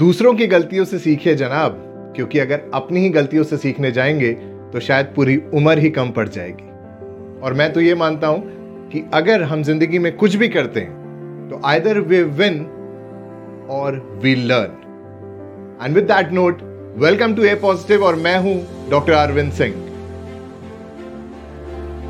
दूसरों की गलतियों से सीखिए जनाब, क्योंकि अगर अपनी ही गलतियों से सीखने जाएँगे तो शायद पूरी उम्र ही कम पड़ जाएगी। और मैं तो ये मानता हूँ कि अगर हम ज़िंदगी में कुछ भी करते हैं तो आइदर वे विन और we learn and with that note welcome to a positive और मैं हूँ डॉक्टर अरविंद सिंह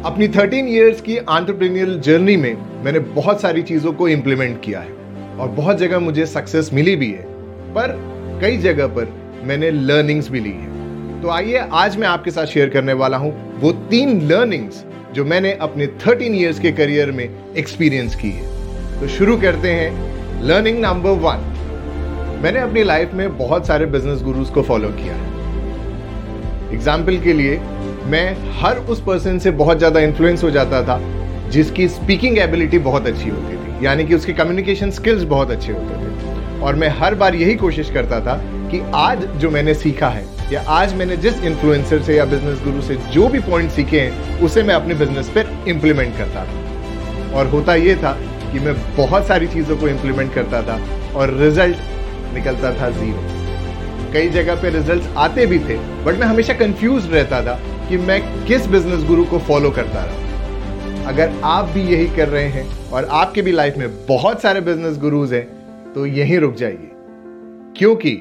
अपनी 13 इयर्स की आंट्रप्रीनियल जर्नी में मैंने बहुत सारी चीज़ों को इंप्लीमेंट किया है और बहुत जगह मुझे सक्सेस मिली भी है। पर, कई जगह पर मैंने लर्निंग्स भी ली है। तो आइए आज मैं आपके साथ शेयर करने वाला हूँ वो तीन लर्निंग्स जो मैंने अपने 13 इयर्स के करियर में एक्सपीरियंस की है। तो शुरू करते हैं लर्निंग नंबर वन मैंने अपनी लाइफ में बहुत सारे बिज़नेस गुरुज को फॉलो किया है। एग्ज़ाम्पल के लिए, मैं हर उस पर्सन से बहुत ज़्यादा इन्फ्लुएंस हो जाता था, जिसकी स्पीकिंग एबिलिटी बहुत अच्छी होती यानी कि उसकी कम्युनिकेशन स्किल्स बहुत अच्छे होते थे। और मैं हर बार यही कोशिश करता था कि आज जो मैंने सीखा है, या आज मैंने जिस इन्फ्लुएंसर से या बिज़नेस गुरु से जो भी पॉइंट सीखे हैं, उसे मैं अपने बिज़नेस पर इम्प्लीमेंट करता था। और होता ये था कि मैं बहुत सारी चीज़ों को इम्प्लीमेंट करता था और रिज़ल्ट निकलता था ज़ीरो कई जगह पे रिजल्ट्स आते भी थे बट मैं हमेशा कंफ्यूज रहता था कि मैं किस बिज़नेस गुरु को फॉलो करता रहा। अगर आप भी यही कर रहे हैं और आपके भी लाइफ में बहुत सारे बिज़नेस गुरुज हैं तो यहीं रुक जाइए। क्योंकि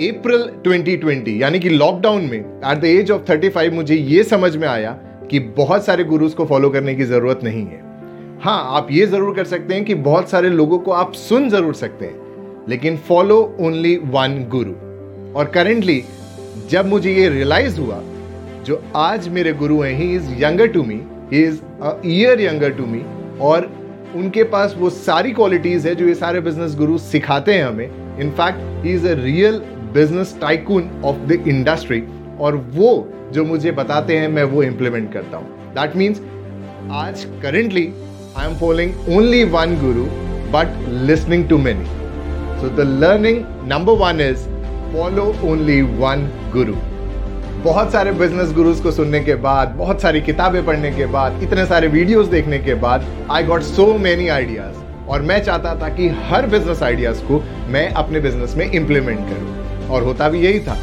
अप्रैल 2020 यानी कि लॉकडाउन में एट द एज ऑफ़ 35 मुझे ये समझ में आया कि बहुत सारे गुरुज को फॉलो करने की ज़रूरत नहीं है। हाँ आप ये ज़रूर कर सकते हैं कि बहुत सारे लोगों को आप सुन ज़रूर सकते हैं, लेकिन फॉलो ओनली वन गुरु और करेंटली जब मुझे ये रियलाइज़ हुआ, जो आज मेरे गुरु हैं he is younger to me he is a year younger to me और उनके पास वो सारी क्वालिटीज है जो ये सारे बिज़नेस गुरु सिखाते हैं हमें। In fact he is a real business tycoon of the industry और वो जो मुझे बताते हैं, मैं वो इम्प्लीमेंट करता हूँ। दैट मीन्स आज currently I am following only one guru but listening to many so the learning number one is follow only one guru बहुत सारे बिज़नेस गुरुज को सुनने के बाद, बहुत सारी किताबें पढ़ने के बाद, इतने सारे वीडियोस देखने के बाद I got so many ideas और मैं चाहता था कि हर बिज़नेस आइडियाज़ को मैं अपने बिज़नेस में इंप्लीमेंट करूँ। और होता भी यही था।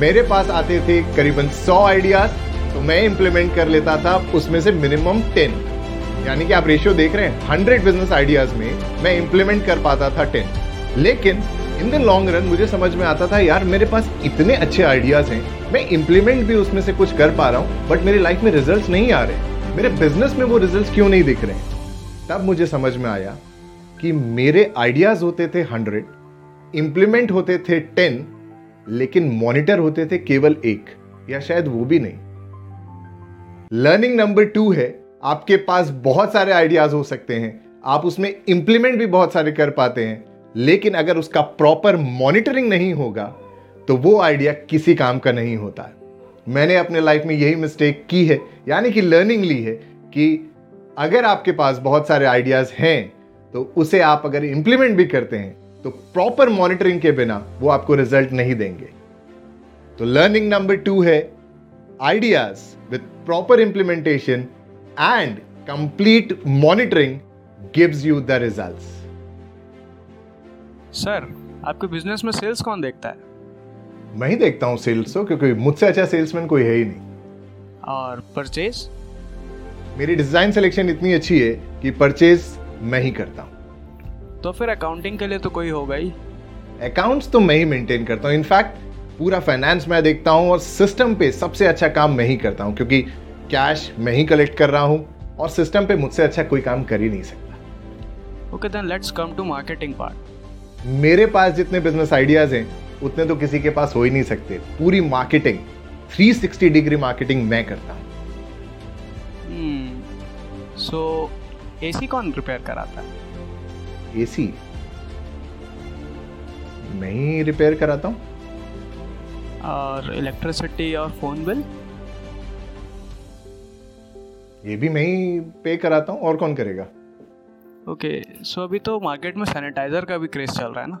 मेरे पास आते थे करीबन 100 आइडियाज़ तो मैं इंप्लीमेंट कर लेता था उसमें से मिनिमम 10 यानी कि आप रेशियो देख रहे हैं 100 बिज़नेस आइडियाज़ में मैं इंप्लीमेंट कर पाता था 10 लेकिन इन द लॉन्ग रन मुझे समझ में आता था, यार, मेरे पास इतने अच्छे आइडियाज़ हैं। मैं इंप्लीमेंट भी उसमें से कुछ कर पा रहा हूँ बट मेरी लाइफ में रिज़ल्ट नहीं आ रहे। मेरे बिज़नेस में वो रिज़ल्ट क्यों नहीं दिख रहे? तब मुझे समझ में आया कि मेरे आइडियाज़ होते थे हंड्रेड इंप्लीमेंट होते थे टेन लेकिन मॉनिटर होते थे केवल एक, या शायद वो भी नहीं। लर्निंग नंबर टू है, आपके पास बहुत सारे आइडियाज़ हो सकते हैं, आप उसमें इंप्लीमेंट भी बहुत सारे कर पाते हैं लेकिन अगर उसका प्रॉपर मॉनिटरिंग नहीं होगा तो वो आइडिया किसी काम का नहीं होता। है मैंने अपने लाइफ में यही मिस्टेक की है, यानी कि लर्निंग ली है कि अगर आपके पास बहुत सारे आइडियाज़ हैं तो उसे आप अगर इंप्लीमेंट भी करते हैं तो प्रॉपर मॉनिटरिंग के बिना वो आपको रिज़ल्ट नहीं देंगे। तो लर्निंग नंबर टू है ideas with proper implementation and complete monitoring gives you the results sir आपके बिज़नेस में सेल्स कौन देखता है? मैं ही देखता हूँ सेल्स को क्योंकि मुझसे अच्छा सेल्समैन कोई है ही नहीं। और परचेज मेरी डिज़ाइन सिलेक्शन इतनी अच्छी है कि परचेज मैं ही करता हूँ। तो फिर अकाउंटिंग के लिए तो कोई होगा ही। अकाउंट्स तो मैं ही मेंटेन करता हूँ। इनफैक्ट पूरा फाइनेंस मैं देखता हूँ और सिस्टम पे सबसे अच्छा काम मैं ही करता हूँ क्योंकि कैश मैं ही कलेक्ट कर रहा हूँ और सिस्टम पे मुझसे अच्छा कोई काम कर ही नहीं सकता। Okay then let's come to marketing part मेरे पास जितने बिज़नेस आइडियाज़ हैं उतने तो किसी के पास हो ही नहीं सकते। पूरी मार्केटिंग 360 डिग्री मार्केटिंग मैं करता हूँ। सो एसी कौन रिपेयर कराता है? एसी मैं ही रिपेयर कराता हूँ। और इलेक्ट्रिसिटी और फ़ोन बिल ये भी मैं ही पे कराता हूँ और कौन करेगा? ओके सो अभी तो मार्केट में सैनिटाइजर का भी क्रेज चल रहा है ना?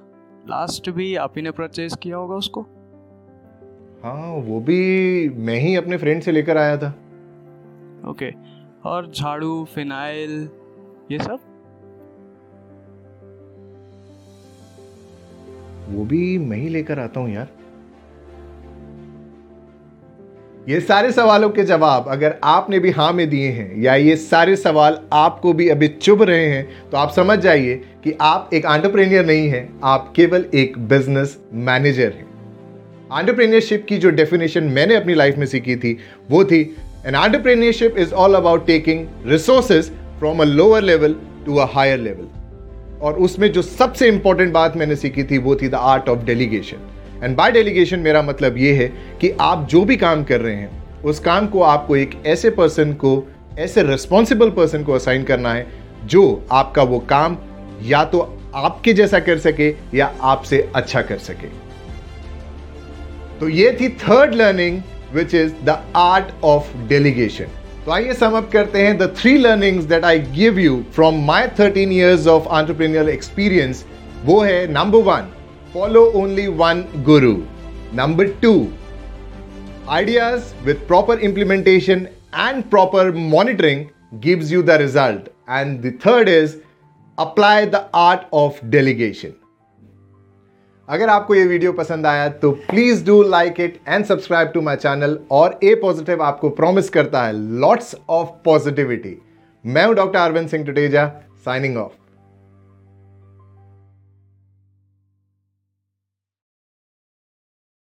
लास्ट भी आप ही ने परचेज किया होगा उसको? हाँ वो भी मैं ही अपने फ्रेंड से लेकर आया था। ओके और झाड़ू फिनाइल ये सब? वो भी मैं ही लेकर आता हूँ यार। ये सारे सवालों के जवाब अगर आपने भी हाँ में दिए हैं या ये सारे सवाल आपको भी अभी चुभ रहे हैं तो आप समझ जाइए कि आप एक आंटरप्रेन्योर नहीं हैं, आप केवल एक बिज़नेस मैनेजर हैं। आंटरप्रेन्योरशिप की जो डेफिनेशन मैंने अपनी लाइफ में सीखी थी, वो थी an entrepreneurship is all about taking resources from a lower level to a higher level और उसमें जो सबसे इंपॉर्टेंट बात मैंने सीखी थी, वो थी the art of delegation and by delegation मेरा मतलब ये है कि आप जो भी काम कर रहे हैं, उस काम को आपको एक ऐसे पर्सन को, ऐसे रिस्पॉन्सिबल पर्सन को असाइन करना है, जो आपका वो काम या तो आपके जैसा कर सके या आपसे अच्छा कर सके। तो ये थी third learning which is the art of delegation तो आइए सम अप करते हैं the three learnings that I give you from my 13 years of entrepreneur experience वो है number one follow only one guru. Number two, ideas with proper implementation and proper monitoring gives you the result. And the third is apply the art of delegation. अगर आपको ये video पसंद आया तो please do like it and subscribe to my channel और a positive आपको promise करता है लॉट्स ऑफ़ पॉजिटिविटी मैं हूँ doctor Arvind Singh Tuteja signing off